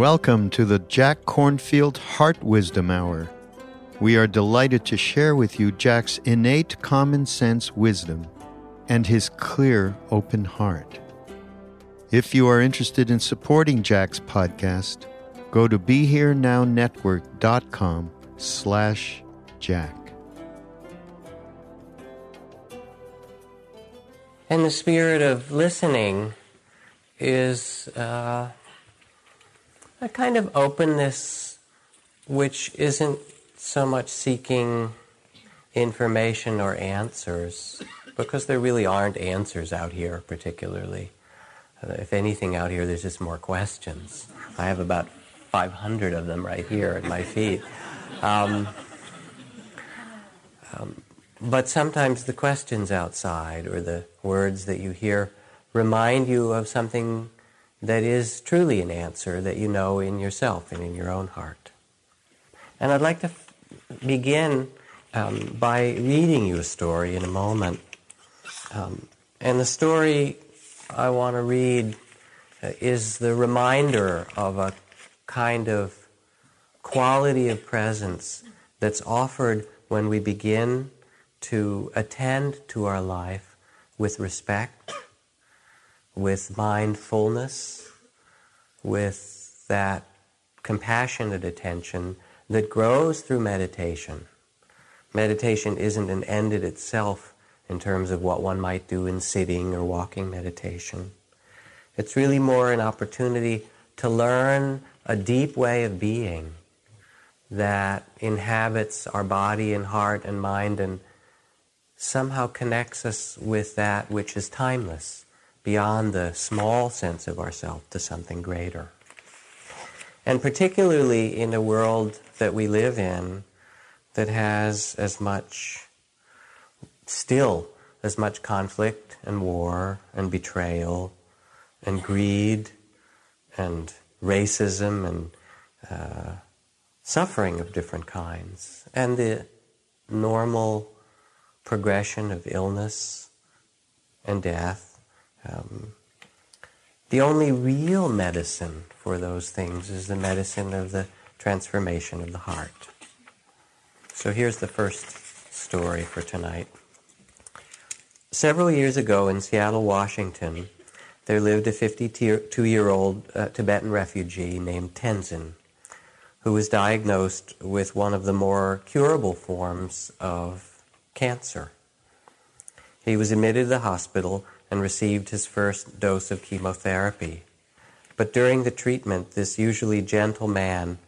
Welcome to the Jack Kornfield Heart Wisdom Hour. We are delighted to share with you Jack's innate common sense wisdom and his clear, open heart. If you are interested in supporting Jack's podcast, go to BeHereNowNetwork.com slash Jack. And the spirit of listening is uh, a kind of openness which isn't so much seeking information or answers, because there really aren't answers out here, particularly. Uh, if anything, out here, there's just more questions. I have about 500 of them right here at my feet. Um, um, but sometimes the questions outside or the words that you hear remind you of something that is truly an answer that you know in yourself and in your own heart. And I'd like to f- begin um, by reading you a story in a moment. Um, and the story I want to read uh, is the reminder of a kind of quality of presence that's offered when we begin to attend to our life with respect with mindfulness, with that compassionate attention that grows through meditation. Meditation isn't an end in itself in terms of what one might do in sitting or walking meditation. It's really more an opportunity to learn a deep way of being that inhabits our body and heart and mind and somehow connects us with that which is timeless beyond the small sense of ourself to something greater. And particularly in a world that we live in that has as much, still as much conflict and war and betrayal and greed and racism and uh, suffering of different kinds and the normal progression of illness and death um, the only real medicine for those things is the medicine of the transformation of the heart. So here's the first story for tonight. Several years ago in Seattle, Washington, there lived a 52 year old uh, Tibetan refugee named Tenzin, who was diagnosed with one of the more curable forms of cancer. He was admitted to the hospital and received his first dose of chemotherapy. But during the treatment, this usually gentle man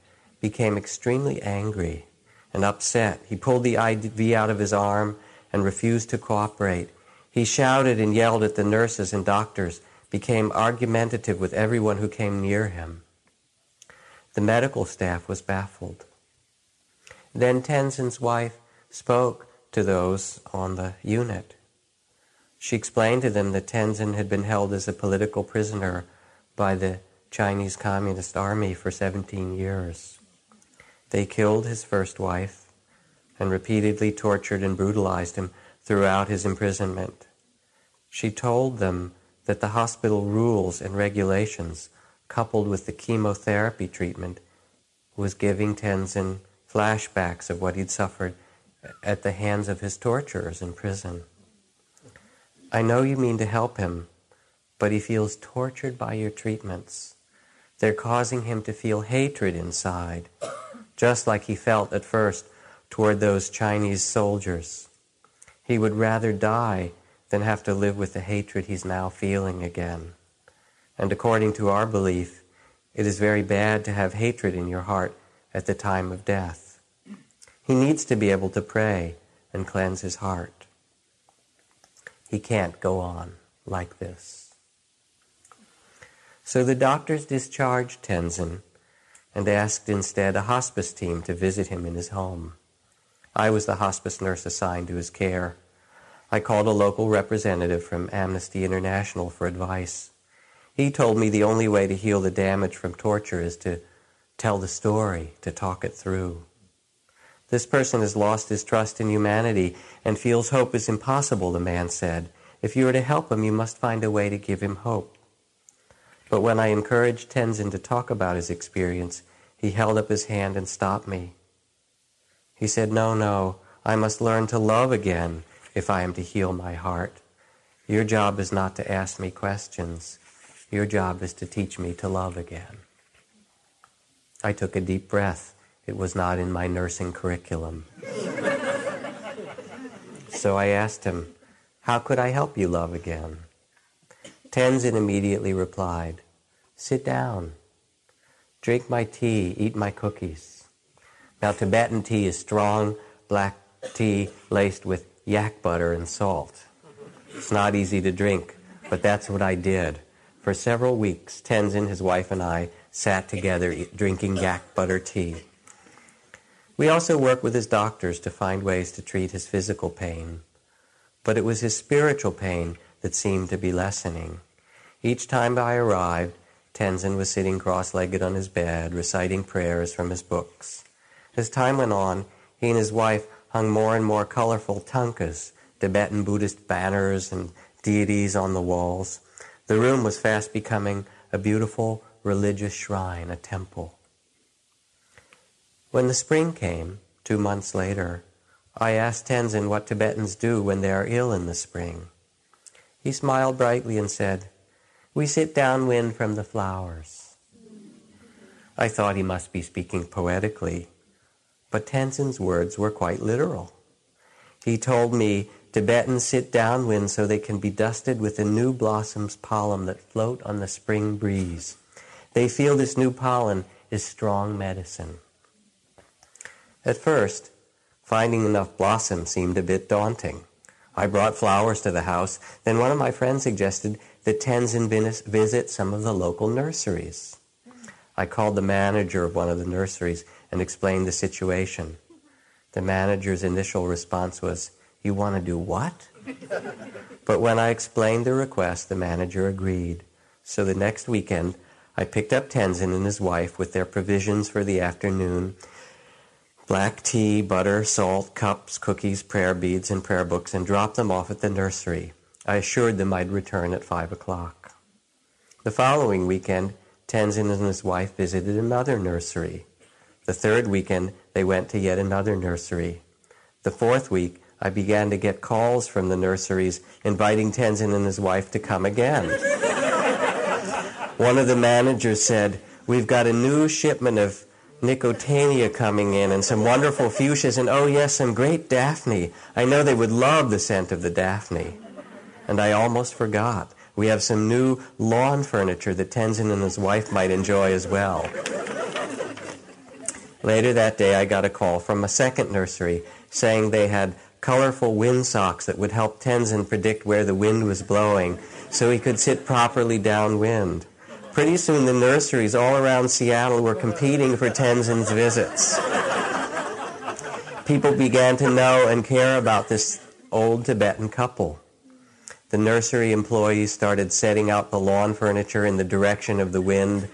became extremely angry and upset. He pulled the IV out of his arm and refused to cooperate. He shouted and yelled at the nurses and doctors, became argumentative with everyone who came near him. The medical staff was baffled. Then Tenzin's wife spoke to those on the unit. She explained to them that Tenzin had been held as a political prisoner by the Chinese Communist Army for 17 years. They killed his first wife and repeatedly tortured and brutalized him throughout his imprisonment. She told them that the hospital rules and regulations, coupled with the chemotherapy treatment, was giving Tenzin flashbacks of what he'd suffered at the hands of his torturers in prison. I know you mean to help him, but he feels tortured by your treatments. They're causing him to feel hatred inside, just like he felt at first toward those Chinese soldiers. He would rather die than have to live with the hatred he's now feeling again. And according to our belief, it is very bad to have hatred in your heart at the time of death. He needs to be able to pray and cleanse his heart. He can't go on like this. So the doctors discharged Tenzin and asked instead a hospice team to visit him in his home. I was the hospice nurse assigned to his care. I called a local representative from Amnesty International for advice. He told me the only way to heal the damage from torture is to tell the story, to talk it through. This person has lost his trust in humanity and feels hope is impossible, the man said. If you are to help him, you must find a way to give him hope. But when I encouraged Tenzin to talk about his experience, he held up his hand and stopped me. He said, No, no, I must learn to love again if I am to heal my heart. Your job is not to ask me questions. Your job is to teach me to love again. I took a deep breath. It was not in my nursing curriculum. so I asked him, How could I help you love again? Tenzin immediately replied, Sit down. Drink my tea, eat my cookies. Now, Tibetan tea is strong black tea laced with yak butter and salt. It's not easy to drink, but that's what I did. For several weeks, Tenzin, his wife, and I sat together drinking yak butter tea. We also worked with his doctors to find ways to treat his physical pain. But it was his spiritual pain that seemed to be lessening. Each time I arrived, Tenzin was sitting cross-legged on his bed, reciting prayers from his books. As time went on, he and his wife hung more and more colorful thangkas, Tibetan Buddhist banners and deities on the walls. The room was fast becoming a beautiful religious shrine, a temple. When the spring came, two months later, I asked Tenzin what Tibetans do when they are ill in the spring. He smiled brightly and said, We sit downwind from the flowers. I thought he must be speaking poetically, but Tenzin's words were quite literal. He told me Tibetans sit downwind so they can be dusted with the new blossoms pollen that float on the spring breeze. They feel this new pollen is strong medicine. At first, finding enough blossom seemed a bit daunting. I brought flowers to the house. Then one of my friends suggested that Tenzin visit some of the local nurseries. I called the manager of one of the nurseries and explained the situation. The manager's initial response was, you want to do what? but when I explained the request, the manager agreed. So the next weekend, I picked up Tenzin and his wife with their provisions for the afternoon black tea, butter, salt, cups, cookies, prayer beads, and prayer books, and dropped them off at the nursery. I assured them I'd return at five o'clock. The following weekend, Tenzin and his wife visited another nursery. The third weekend, they went to yet another nursery. The fourth week, I began to get calls from the nurseries inviting Tenzin and his wife to come again. One of the managers said, We've got a new shipment of Nicotiana coming in and some wonderful fuchsias and oh yes, some great Daphne. I know they would love the scent of the Daphne. And I almost forgot. We have some new lawn furniture that Tenzin and his wife might enjoy as well. Later that day, I got a call from a second nursery saying they had colorful wind socks that would help Tenzin predict where the wind was blowing so he could sit properly downwind. Pretty soon the nurseries all around Seattle were competing for Tenzin's visits. People began to know and care about this old Tibetan couple. The nursery employees started setting out the lawn furniture in the direction of the wind.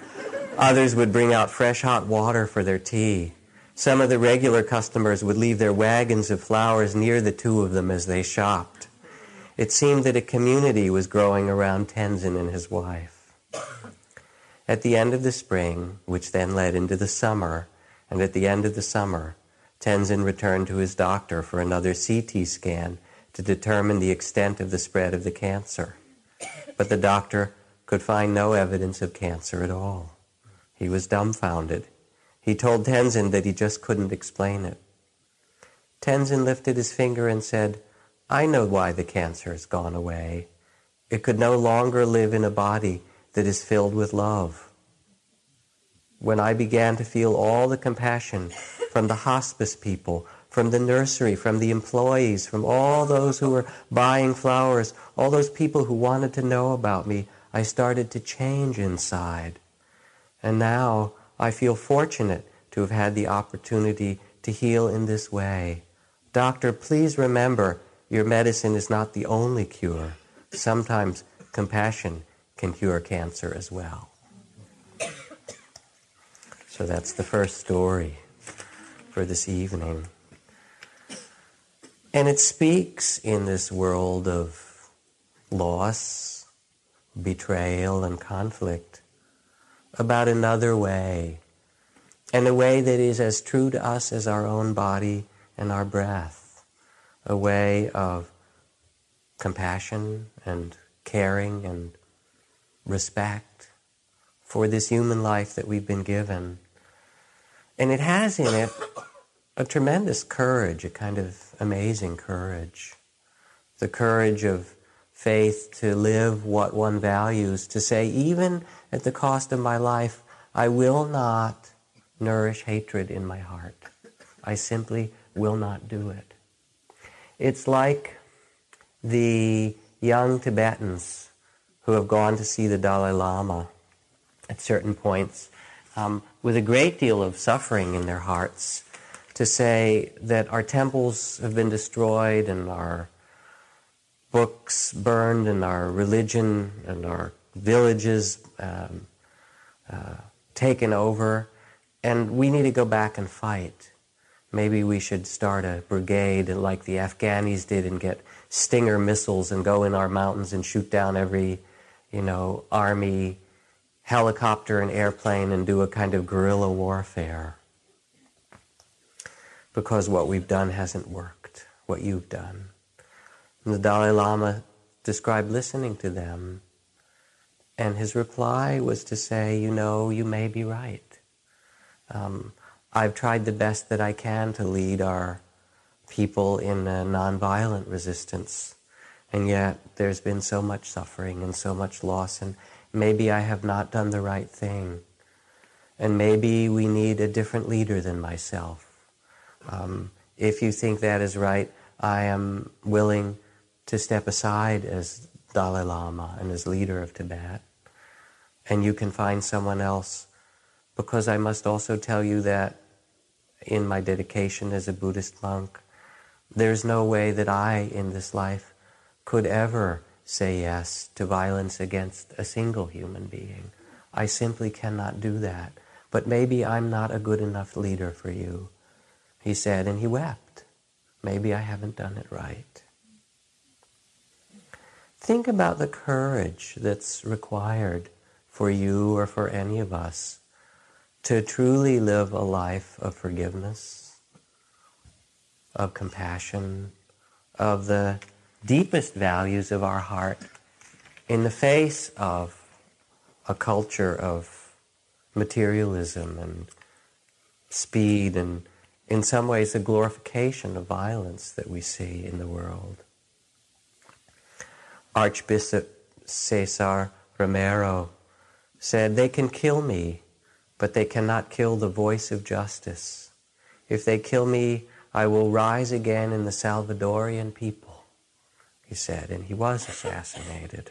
Others would bring out fresh hot water for their tea. Some of the regular customers would leave their wagons of flowers near the two of them as they shopped. It seemed that a community was growing around Tenzin and his wife. At the end of the spring, which then led into the summer, and at the end of the summer, Tenzin returned to his doctor for another CT scan to determine the extent of the spread of the cancer. But the doctor could find no evidence of cancer at all. He was dumbfounded. He told Tenzin that he just couldn't explain it. Tenzin lifted his finger and said, I know why the cancer has gone away. It could no longer live in a body that is filled with love. When I began to feel all the compassion from the hospice people, from the nursery, from the employees, from all those who were buying flowers, all those people who wanted to know about me, I started to change inside. And now I feel fortunate to have had the opportunity to heal in this way. Doctor, please remember your medicine is not the only cure. Sometimes compassion can cure cancer as well. So that's the first story for this evening. And it speaks in this world of loss, betrayal, and conflict about another way, and a way that is as true to us as our own body and our breath, a way of compassion and caring and respect for this human life that we've been given. And it has in it a tremendous courage, a kind of amazing courage. The courage of faith to live what one values, to say, even at the cost of my life, I will not nourish hatred in my heart. I simply will not do it. It's like the young Tibetans who have gone to see the Dalai Lama at certain points um, with a great deal of suffering in their hearts to say that our temples have been destroyed and our books burned and our religion and our villages um, uh, taken over, and we need to go back and fight. Maybe we should start a brigade like the Afghanis did and get Stinger missiles and go in our mountains and shoot down every, you know, army helicopter and airplane and do a kind of guerrilla warfare because what we've done hasn't worked, what you've done. And the Dalai Lama described listening to them. And his reply was to say, You know, you may be right. Um, I've tried the best that I can to lead our people in a nonviolent resistance. And yet there's been so much suffering and so much loss, and maybe I have not done the right thing. And maybe we need a different leader than myself. Um, if you think that is right, I am willing to step aside as Dalai Lama and as leader of Tibet. And you can find someone else. Because I must also tell you that in my dedication as a Buddhist monk, there's no way that I in this life could ever say yes to violence against a single human being. I simply cannot do that. But maybe I'm not a good enough leader for you he said, and he wept. Maybe I haven't done it right. Think about the courage that's required for you or for any of us to truly live a life of forgiveness, of compassion, of the deepest values of our heart in the face of a culture of materialism and speed and in some ways, a glorification of violence that we see in the world. Archbishop Oscar Romero said, They can kill me, but they cannot kill the voice of justice. If they kill me, I will rise again in the Salvadorian people, he said, and he was assassinated.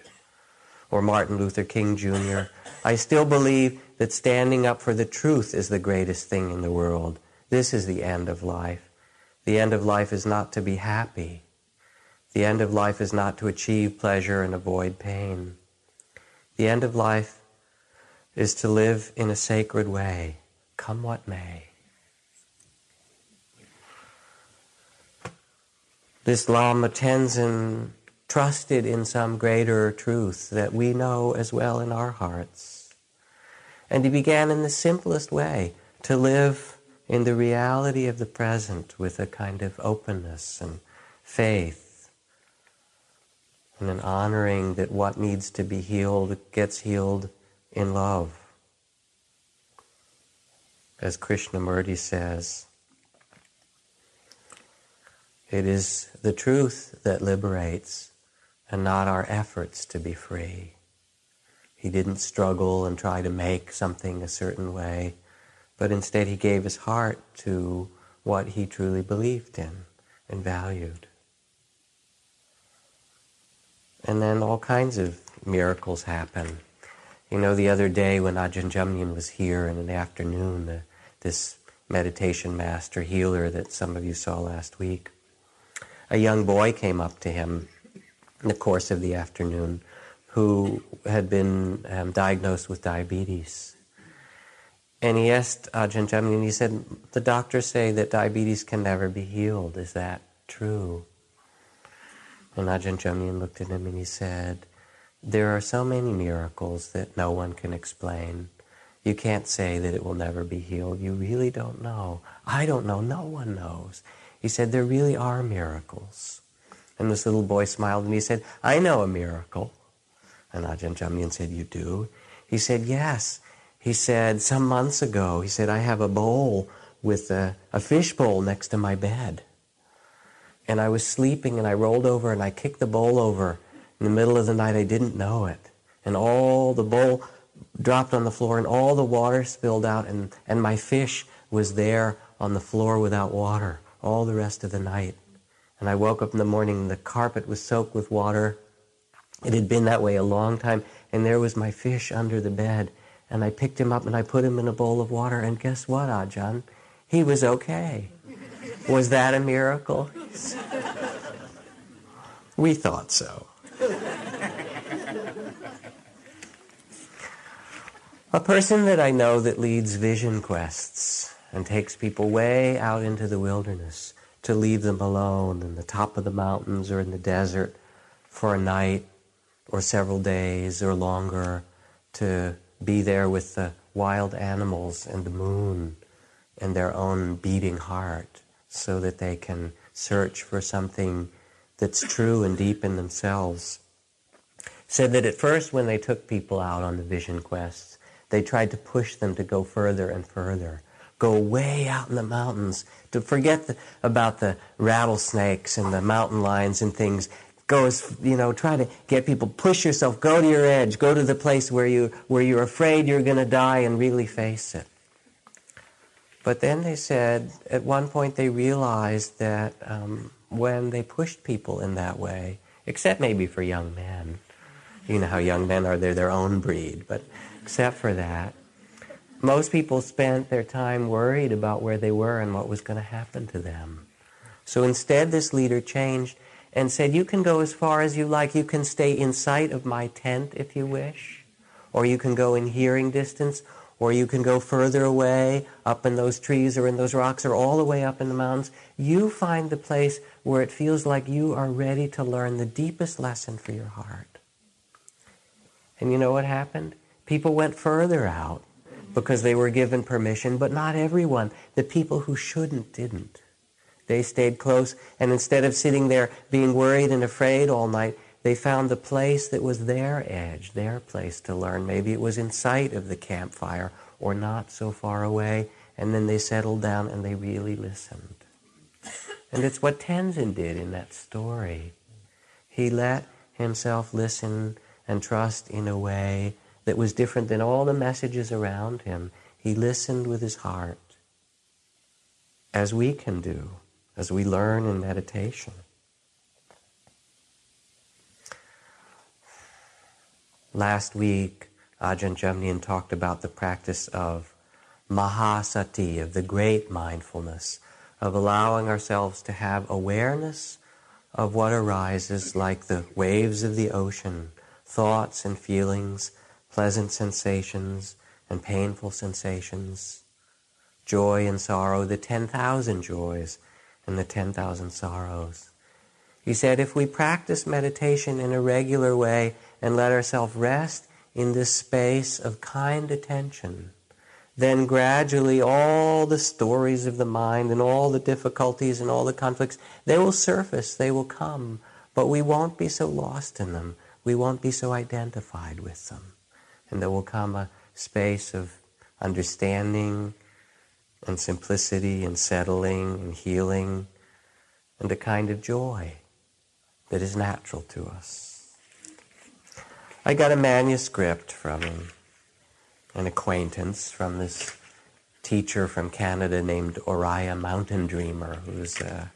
Or Martin Luther King Jr., I still believe that standing up for the truth is the greatest thing in the world this is the end of life. The end of life is not to be happy. The end of life is not to achieve pleasure and avoid pain. The end of life is to live in a sacred way, come what may. This Lama Tenzin trusted in some greater truth that we know as well in our hearts. And he began in the simplest way to live in the reality of the present with a kind of openness and faith. and an honoring that what needs to be healed gets healed in love. As Krishnamurti says, it is the truth that liberates and not our efforts to be free. He didn't struggle and try to make something a certain way, but instead he gave his heart to what he truly believed in and valued. And then all kinds of miracles happen. You know, the other day when Ajahn Jumnien was here in the afternoon, the, this meditation master healer that some of you saw last week, a young boy came up to him in the course of the afternoon who had been um, diagnosed with diabetes. And he asked Ajahn Jumnien, he said, The doctors say that diabetes can never be healed. Is that true? And Ajahn Jumnien looked at him and he said, There are so many miracles that no one can explain. You can't say that it will never be healed. You really don't know. I don't know. No one knows. He said, There really are miracles. And this little boy smiled and he said, I know a miracle. And Ajahn Jumnien said, You do? He said, Yes. He said, Some months ago, he said, I have a bowl with a, a fish bowl next to my bed. And I was sleeping and I rolled over and I kicked the bowl over. In the middle of the night, I didn't know it. And all the bowl dropped on the floor and all the water spilled out and, and my fish was there on the floor without water all the rest of the night. And I woke up in the morning and the carpet was soaked with water. It had been that way a long time. And there was my fish under the bed. And I picked him up and I put him in a bowl of water. And guess what, ah Ajahn? He was okay. Was that a miracle? we thought so. a person that I know that leads vision quests and takes people way out into the wilderness to leave them alone in the top of the mountains or in the desert for a night or several days or longer to be there with the wild animals and the moon and their own beating heart so that they can search for something that's true and deep in themselves. Said that at first, when they took people out on the vision quests, they tried to push them to go further and further, go way out in the mountains, to forget the, about the rattlesnakes and the mountain lions and things. Go as, you know, try to get people, push yourself, go to your edge, go to the place where, you, where you're afraid you're going to die and really face it. But then they said, at one point they realized that um, when they pushed people in that way, except maybe for young men, you know how young men are, they're their own breed, but except for that, most people spent their time worried about where they were and what was going to happen to them. So instead, this leader changed and said, You can go as far as you like. You can stay in sight of my tent if you wish, or you can go in hearing distance, or you can go further away up in those trees or in those rocks or all the way up in the mountains. You find the place where it feels like you are ready to learn the deepest lesson for your heart. And you know what happened? People went further out because they were given permission, but not everyone. The people who shouldn't didn't. They stayed close, and instead of sitting there being worried and afraid all night, they found the place that was their edge, their place to learn. Maybe it was in sight of the campfire or not so far away, and then they settled down and they really listened. And it's what Tenzin did in that story. He let himself listen and trust in a way that was different than all the messages around him. He listened with his heart, as we can do, as we learn in meditation. Last week, Ajahn Jumnien talked about the practice of mahasati, of the great mindfulness, of allowing ourselves to have awareness of what arises like the waves of the ocean, thoughts and feelings, pleasant sensations and painful sensations, joy and sorrow, the 10,000 joys and the 10,000 sorrows. He said if we practice meditation in a regular way, and let ourselves rest in this space of kind attention, then gradually all the stories of the mind and all the difficulties and all the conflicts, they will surface, they will come. but we won't be so lost in them. We won't be so identified with them. And there will come a space of understanding and simplicity and settling and healing and a kind of joy that is natural to us. I got a manuscript from an acquaintance from this teacher from Canada named Oriah Mountain Dreamer, who's uh,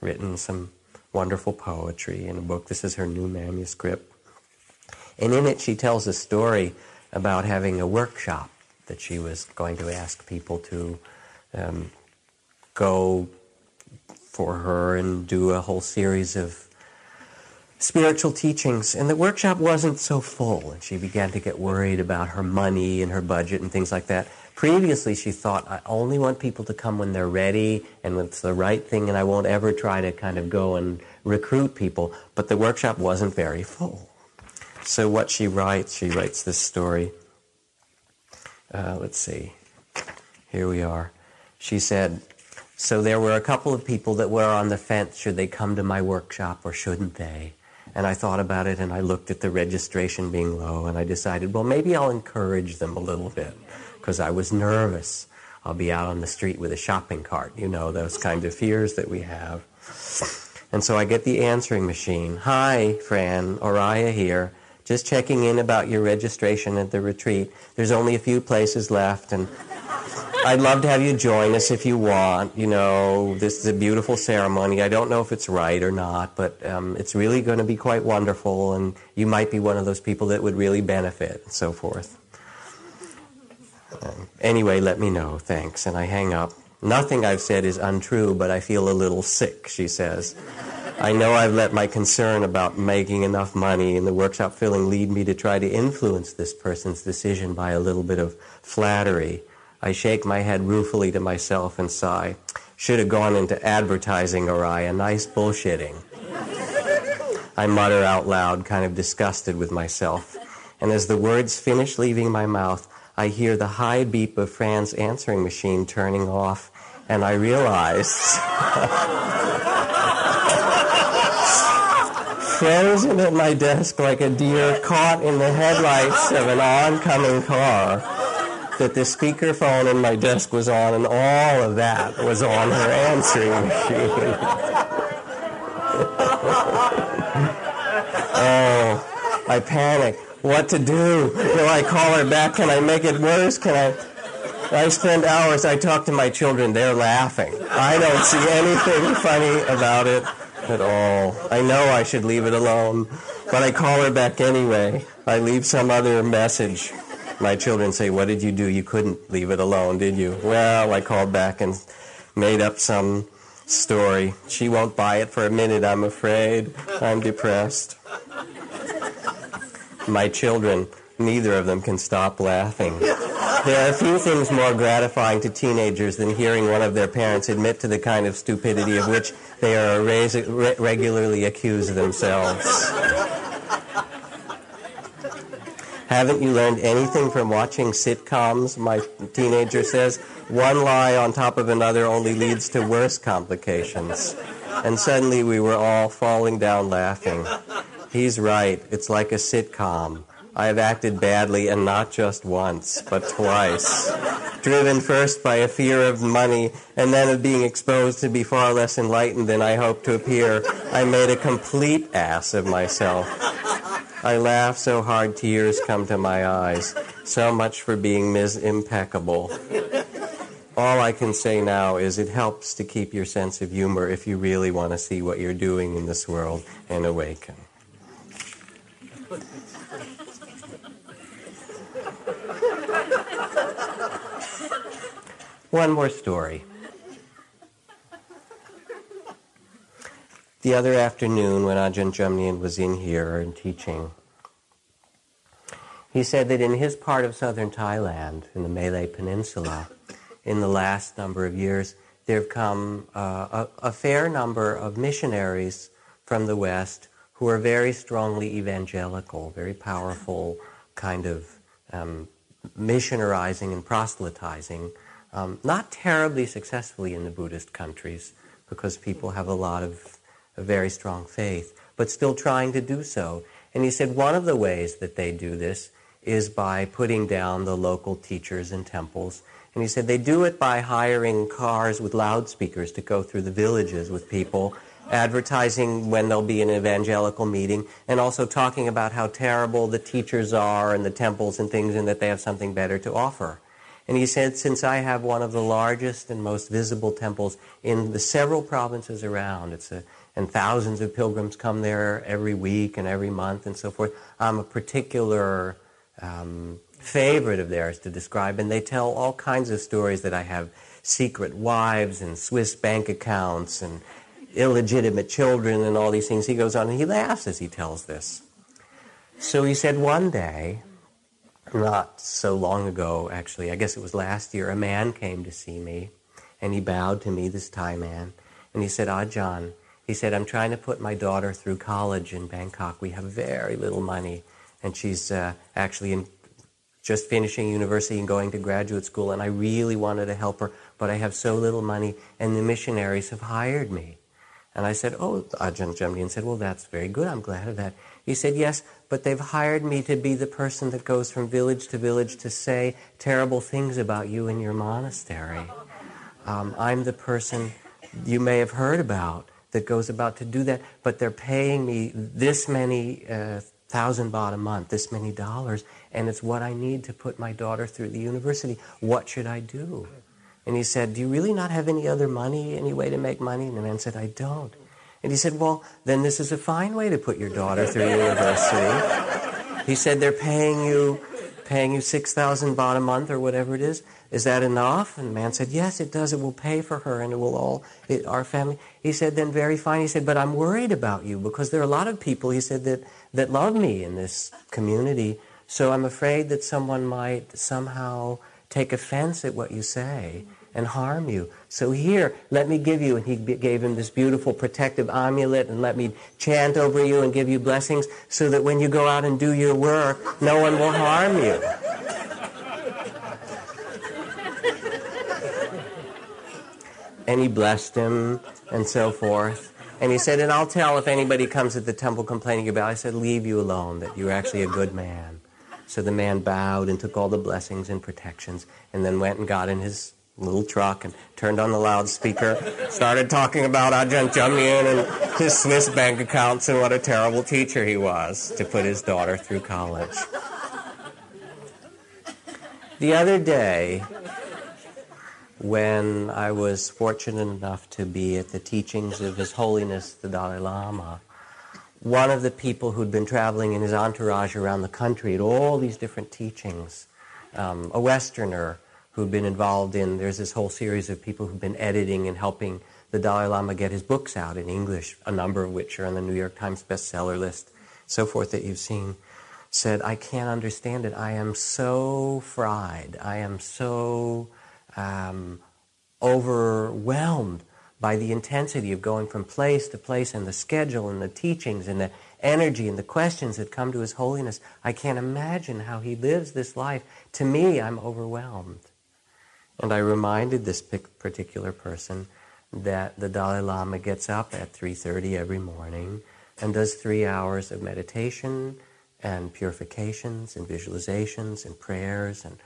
written some wonderful poetry in a book. This is her new manuscript. And in it, she tells a story about having a workshop that she was going to ask people to um, go for her and do a whole series of spiritual teachings. And the workshop wasn't so full, and she began to get worried about her money and her budget and things like that. Previously, she thought, I only want people to come when they're ready and when it's the right thing, and I won't ever try to kind of go and recruit people. But the workshop wasn't very full. So, what she writes, she writes this story. Uh, let's see. Here we are. She said, So there were a couple of people that were on the fence should they come to my workshop or shouldn't they? And I thought about it and I looked at the registration being low and I decided, well, maybe I'll encourage them a little bit because I was nervous. I'll be out on the street with a shopping cart, you know, those kind of fears that we have. And so I get the answering machine. Hi, Fran, Oriah here. Just checking in about your registration at the retreat. There's only a few places left, and I'd love to have you join us if you want. You know, this is a beautiful ceremony. I don't know if it's right or not, but um, it's really going to be quite wonderful, and you might be one of those people that would really benefit, and so forth. Um, anyway, let me know. Thanks. And I hang up. Nothing I've said is untrue, but I feel a little sick, she says. I know I've let my concern about making enough money and the workshop filling lead me to try to influence this person's decision by a little bit of flattery. I shake my head ruefully to myself and sigh. Should have gone into advertising, Oriah. Nice bullshitting. I mutter out loud, kind of disgusted with myself. And as the words finish leaving my mouth, I hear the high beep of Fran's answering machine turning off, and I realize frozen at my desk like a deer caught in the headlights of an oncoming car that the speakerphone in my desk was on, and all of that was on her answering machine. oh, I panic what to do. Will I call her back? Can I make it worse? Can I? I spend hours, I talk to my children, they're laughing. I don't see anything funny about it at all. I know I should leave it alone, but I call her back anyway. I leave some other message. My children say, What did you do? You couldn't leave it alone, did you? Well, I called back and made up some story. She won't buy it for a minute, I'm afraid. I'm depressed my children, neither of them can stop laughing. There are few things more gratifying to teenagers than hearing one of their parents admit to the kind of stupidity of which they are regularly accused themselves. Haven't you learned anything from watching sitcoms? My teenager says. One lie on top of another only leads to worse complications. And suddenly we were all falling down laughing. He's right. It's like a sitcom. I have acted badly, and not just once, but twice. Driven first by a fear of money, and then of being exposed to be far less enlightened than I hoped to appear, I made a complete ass of myself. I laugh so hard tears come to my eyes. So much for being mis impeccable. All I can say now is it helps to keep your sense of humor if you really want to see what you're doing in this world and awaken. One more story. The other afternoon, when Ajahn Jumnien was in here and teaching, he said that in his part of southern Thailand, in the Malay Peninsula, in the last number of years, there have come uh, a, a fair number of missionaries from the West who are very strongly evangelical, very powerful kind of um, missionarizing and proselytizing um, not terribly successfully in the Buddhist countries because people have a lot of a very strong faith, but still trying to do so. And he said one of the ways that they do this is by putting down the local teachers and temples. And he said they do it by hiring cars with loudspeakers to go through the villages with people, advertising when there'll be an evangelical meeting, and also talking about how terrible the teachers are and the temples and things, and that they have something better to offer. And he said, since I have one of the largest and most visible temples in the several provinces around, it's a, and thousands of pilgrims come there every week and every month and so forth, I'm a particular um, favorite of theirs to describe, and they tell all kinds of stories that I have secret wives and Swiss bank accounts and illegitimate children and all these things. He goes on and he laughs as he tells this. So he said one day, not so long ago actually, I guess it was last year, a man came to see me and he bowed to me, this Thai man, and he said, Ah, John, he said, I'm trying to put my daughter through college in Bangkok. We have very little money and she's uh, actually in, just finishing university and going to graduate school, and I really wanted to help her, but I have so little money, and the missionaries have hired me. And I said, Oh, Ajahn Jumnien said, Well, that's very good. I'm glad of that. He said, Yes, but they've hired me to be the person that goes from village to village to say terrible things about you in your monastery. Um, I'm the person you may have heard about that goes about to do that, but they're paying me this many uh, thousand baht a month, this many dollars, and it's what I need to put my daughter through the university. What should I do? And he said, Do you really not have any other money, any way to make money? And the man said, I don't. And he said, Well, then this is a fine way to put your daughter through university. He said, They're paying you paying you 6,000 baht a month or whatever it is. Is that enough? And the man said, Yes, it does. It will pay for her and it will all, it, our family. He said, Then very fine. He said, But I'm worried about you because there are a lot of people, he said, that, that love me in this community. So I'm afraid that someone might somehow take offense at what you say and harm you. So here, let me give you, and he gave him this beautiful protective amulet, and let me chant over you and give you blessings so that when you go out and do your work, no one will harm you. and he blessed him and so forth. And he said, and I'll tell if anybody comes at the temple complaining about it. I said, leave you alone, that you're actually a good man. So the man bowed and took all the blessings and protections and then went and got in his little truck and turned on the loudspeaker, started talking about Ajahn Jumnien and his Swiss bank accounts and what a terrible teacher he was to put his daughter through college. The other day, when I was fortunate enough to be at the teachings of His Holiness the Dalai Lama, one of the people who'd been traveling in his entourage around the country at all these different teachings, um, a Westerner who'd been involved in, there's this whole series of people who've been editing and helping the Dalai Lama get his books out in English, a number of which are on the New York Times bestseller list, so forth that you've seen, said, I can't understand it. I am so fried. I am so um, overwhelmed by the intensity of going from place to place and the schedule and the teachings and the energy and the questions that come to His Holiness. I can't imagine how He lives this life. To me, I'm overwhelmed. And I reminded this particular person that the Dalai Lama gets up at 3:30 every morning and does 3 hours of meditation and purifications and visualizations and prayers and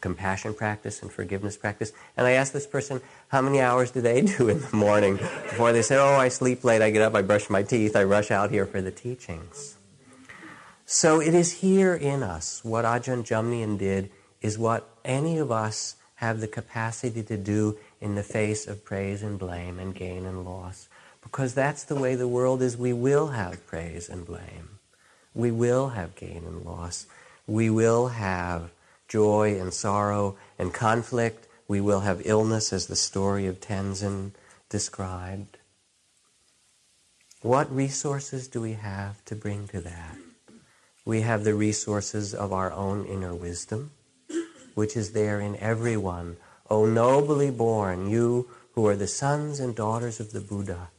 compassion practice and forgiveness practice. And I asked this person, how many hours do they do in the morning before they say, oh, I sleep late, I get up, I brush my teeth, I rush out here for the teachings. So it is here in us. What Ajahn Jumnien did is what any of us have the capacity to do in the face of praise and blame and gain and loss. Because that's the way the world is. We will have praise and blame. We will have gain and loss. We will have joy and sorrow and conflict. We will have illness, as the story of Tenzin described. What resources do we have to bring to that? We have the resources of our own inner wisdom, which is there in everyone. O nobly born, you who are the sons and daughters of the Buddha,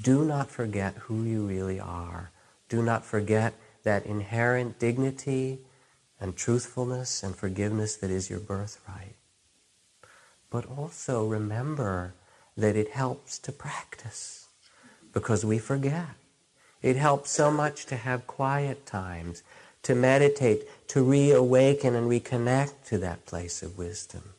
do not forget who you really are. Do not forget that inherent dignity and truthfulness and forgiveness that is your birthright. But also remember that it helps to practice because we forget. It helps so much to have quiet times, to meditate, to reawaken and reconnect to that place of wisdom.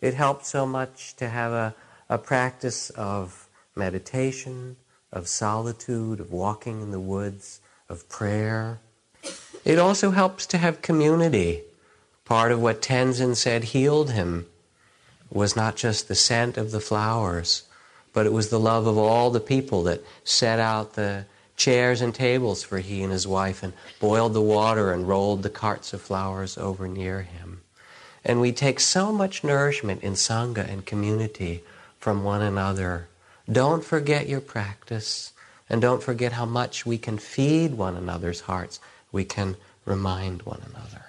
It helps so much to have a, a practice of meditation, of solitude, of walking in the woods, of prayer. It also helps to have community. Part of what Tenzin said healed him was not just the scent of the flowers, but it was the love of all the people that set out the chairs and tables for he and his wife and boiled the water and rolled the carts of flowers over near him. And we take so much nourishment in Sangha and community from one another. Don't forget your practice and don't forget how much we can feed one another's hearts. We can remind one another.